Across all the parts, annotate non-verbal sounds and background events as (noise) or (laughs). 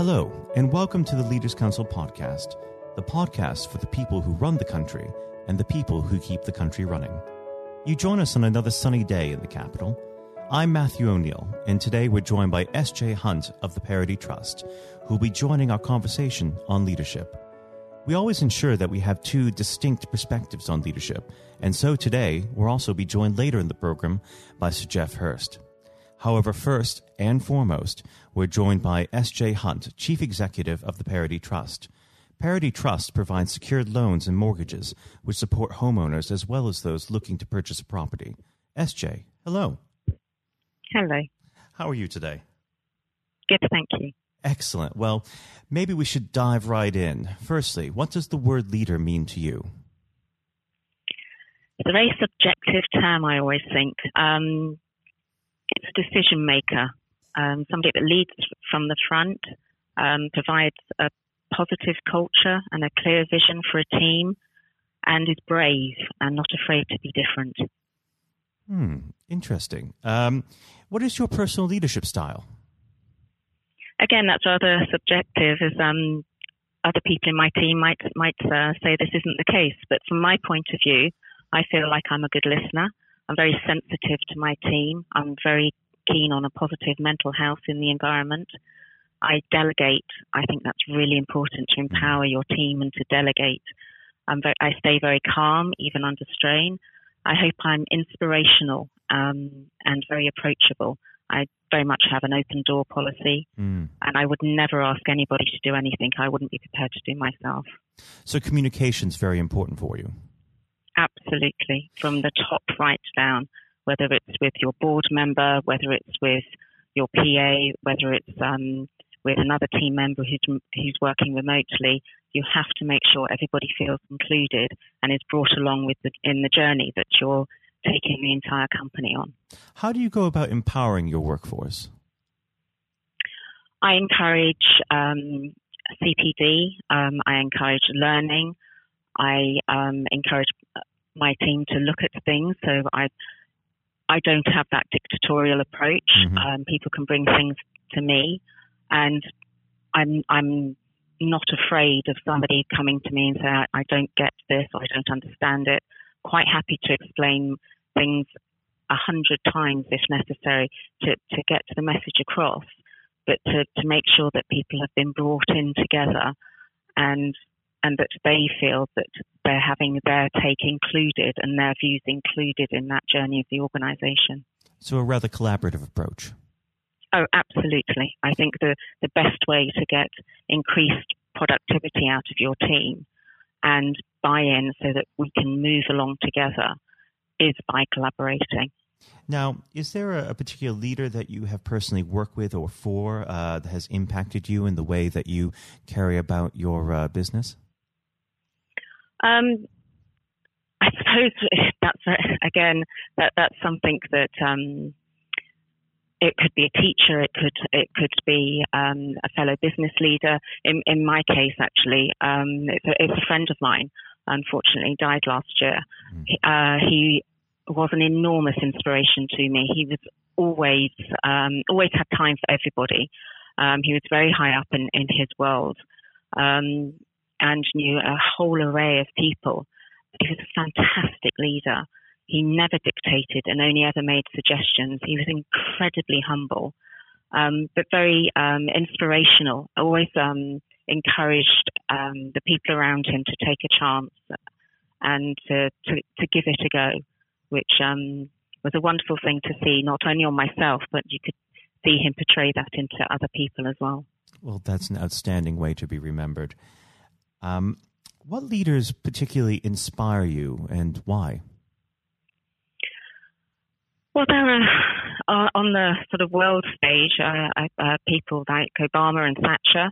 Hello, and welcome to the Leaders Council podcast, the podcast for the people who run the country and the people who keep the country running. You join us on another sunny day in the capital. I'm Matthew O'Neill, and today we're joined by S.J. Hunt of the Parity Trust, who'll be joining our conversation on leadership. We always ensure that we have two distinct perspectives on leadership, and so today we'll also be joined later in the program by Sir Geoff Hurst. However, first and foremost, we're joined by S.J. Hunt, Chief Executive of the Parity Trust. Parity Trust provides secured loans and mortgages which support homeowners as well as those looking to purchase a property. SJ, hello. Hello. How are you today? Good, thank you. Excellent. Well, maybe we should dive right in. Firstly, what does the word leader mean to you? It's a very subjective term, I always think. Um, it's a decision maker, um, somebody that leads from the front, um, provides a positive culture and a clear vision for a team, and is brave and not afraid to be different. Hmm, interesting. Um, what is your personal leadership style? Again, that's rather subjective, as um, other people in my team might might uh, say this isn't the case. But from my point of view, I feel like I'm a good listener. I'm very sensitive to my team. I'm very keen on a positive mental health in the environment. I delegate. I think that's really important to empower your team and to delegate. I'm very, I stay very calm, even under strain. I hope I'm inspirational um, and very approachable. I very much have an open door policy, mm. and I would never ask anybody to do anything I wouldn't be prepared to do myself. So, communication is very important for you. Absolutely, from the top right down, whether it's with your board member, whether it's with your PA, whether it's um, with another team member who's, who's working remotely, you have to make sure everybody feels included and is brought along with the, in the journey that you're taking the entire company on. How do you go about empowering your workforce? I encourage um, CPD. Um, I encourage learning. I um, encourage my team to look at things. So I I don't have that dictatorial approach. Mm-hmm. Um, people can bring things to me, and I'm I'm not afraid of somebody coming to me and saying I, don't get this or I don't understand it. Quite happy to explain things a hundred times if necessary to, to get the message across, but to, to make sure that people have been brought in together and and that they feel that they're having their take included and their views included in that journey of the organisation. So, a rather collaborative approach. Oh, absolutely. I think the, the best way to get increased productivity out of your team and buy in so that we can move along together is by collaborating. Now, is there a, particular leader that you have personally worked with or for uh, that has impacted you in the way that you carry about your uh, business? Um, I suppose (laughs) that's again that that's something that um, it could be a teacher, it could it could be um, a fellow business leader. In in my case, actually, um, it's, a, it's, a, friend of mine. Unfortunately, died last year. Mm. Uh, he was an enormous inspiration to me. He was always um, always had time for everybody. Um, he was very high up in, in his world. Um, and knew a whole array of people. He was a fantastic leader. He never dictated and only ever made suggestions. He was incredibly humble, um, but very um, inspirational. Always um, encouraged um, the people around him to take a chance and to, to, to give it a go, which um, was a wonderful thing to see, not only on myself, but you could see him portray that into other people as well. Well, that's an outstanding way to be remembered. Um, what leaders particularly inspire you and why? Well, there are uh, on the sort of world stage uh, uh, people like Obama and Thatcher,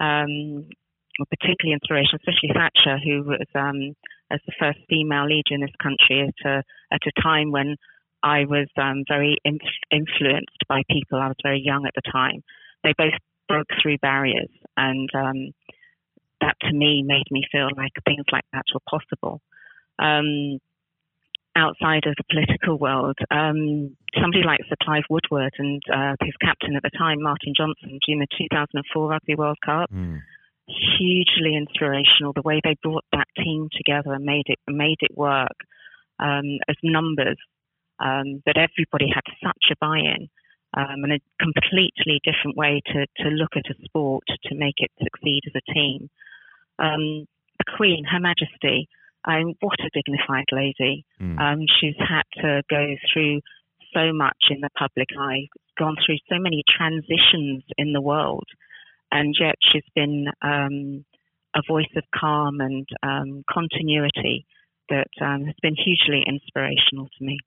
um, particularly inspirational, especially Thatcher, who was um, as the first female leader in this country at a, at a time when I was um, very influenced by people. I was very young at the time. They both broke through barriers and um, that to me made me feel like things like that were possible. Um, outside of the political world, um, somebody like Sir Clive Woodward and uh, his captain at the time, Martin Johnson, during the 2004 Rugby World Cup. Mm. Hugely inspirational. The way they brought that team together and made it made it work um, as numbers. Um, that everybody had such a buy-in um, and a completely different way to, to look at a sport to make it succeed as a team. Um, the Queen, Her Majesty, um, what a dignified lady. Mm. Um, she's had to go through so much in the public eye, gone through so many transitions in the world, and yet she's been um, a voice of calm and um, continuity that um, has been hugely inspirational to me.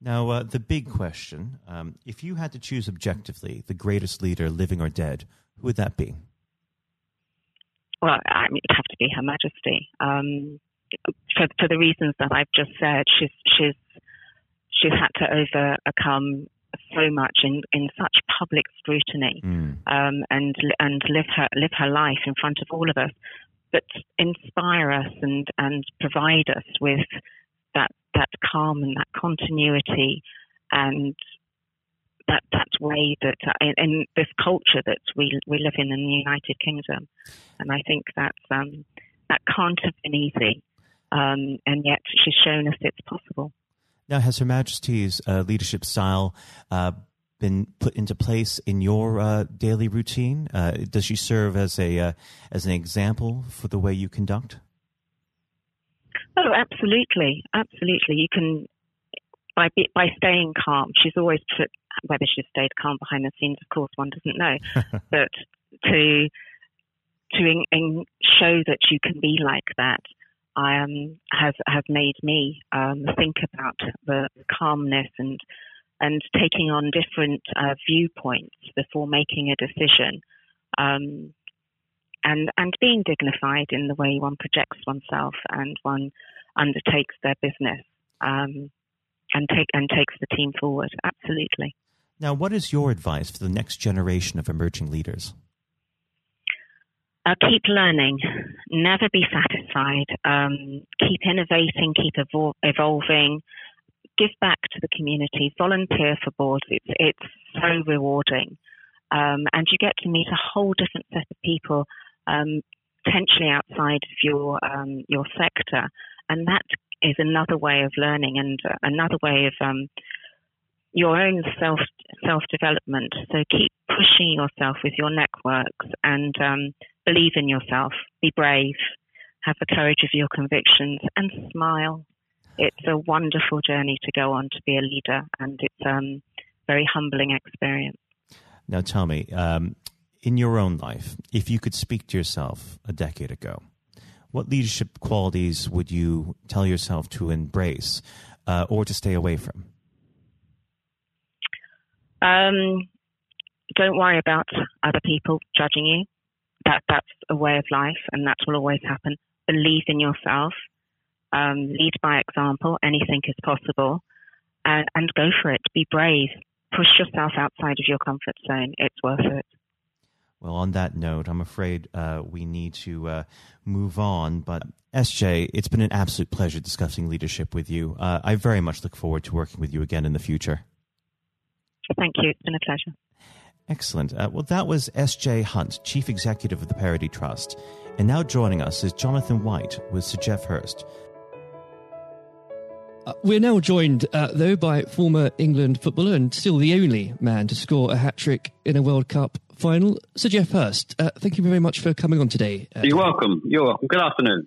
Now, uh, the big question um, if you had to choose objectively the greatest leader, living or dead, who would that be? Well, I mean, it'd have to be Her Majesty. Um, for, for the reasons that I've just said, she's she's she's had to overcome so much in, in such public scrutiny mm. um, and and live her live her life in front of all of us, but inspire us and and provide us with that that calm and that continuity and that that way that in, in, this culture that we we live in in the United Kingdom, and I think that um, that can't have been easy um, and yet she's shown us it's possible. Now, has Her Majesty's uh, leadership style uh, been put into place in your uh, daily routine? Uh, does she serve as a uh, as an example for the way you conduct? Oh, absolutely, absolutely. You can by by staying calm. She's always put whether she's stayed calm behind the scenes. Of course, one doesn't know, (laughs) but to to in, in show that you can be like that um, have have made me um, think about the calmness and and taking on different uh, viewpoints before making a decision, um, and and being dignified in the way one projects oneself and one undertakes their business, um, and take and takes the team forward. Absolutely. Now, what is your advice for the next generation of emerging leaders? Uh, keep learning, never be satisfied. Um, keep innovating, keep evol- evolving. Give back to the community. Volunteer for boards. It's it's so rewarding, um, and you get to meet a whole different set of people, um, potentially outside of your um, your sector, and that is another way of learning and uh, another way of um, your own self self development. So keep pushing yourself with your networks and um, believe in yourself, be brave, have the courage of your convictions, and smile. It's a wonderful journey to go on to be a leader, and it's a um, very humbling experience. Now, tell me, um, in your own life, if you could speak to yourself a decade ago, what leadership qualities would you tell yourself to embrace uh, or to stay away from? Um, don't worry about other people judging you that that's a way of life, and that will always happen. Believe in yourself. Um, lead by example. Anything is possible, and, and go for it. Be brave. Push yourself outside of your comfort zone. It's worth it. Well, on that note, I'm afraid uh, we need to uh, move on. But SJ, it's been an absolute pleasure discussing leadership with you. Uh, I very much look forward to working with you again in the future. Thank you. It's been a pleasure. Excellent. Uh, well, that was S.J. Hunt, Chief Executive of the Parity Trust. And now joining us is Jonathan White with Sir Geoff Hurst. Uh, we're now joined, uh, though, by former England footballer and still the only man to score a hat trick in a World Cup final, Sir Geoff Hurst. Uh, thank you very much for coming on today. Uh, You're welcome. You're welcome. Good afternoon.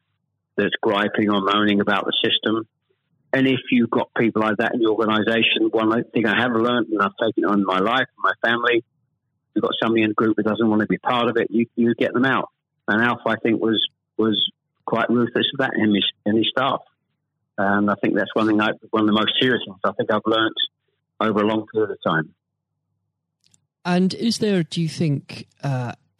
that's griping or moaning about the system. And if you've got people like that in your organisation, one thing I have learned, and I've taken on my life, and my family, you've got somebody in the group that doesn't want to be part of it, you, you get them out. And Alf, I think, was was quite ruthless with that in his, in his staff. And I think that's one thing, I, one of the most serious things I think I've learnt over a long period of time. And is there, do you think, uh,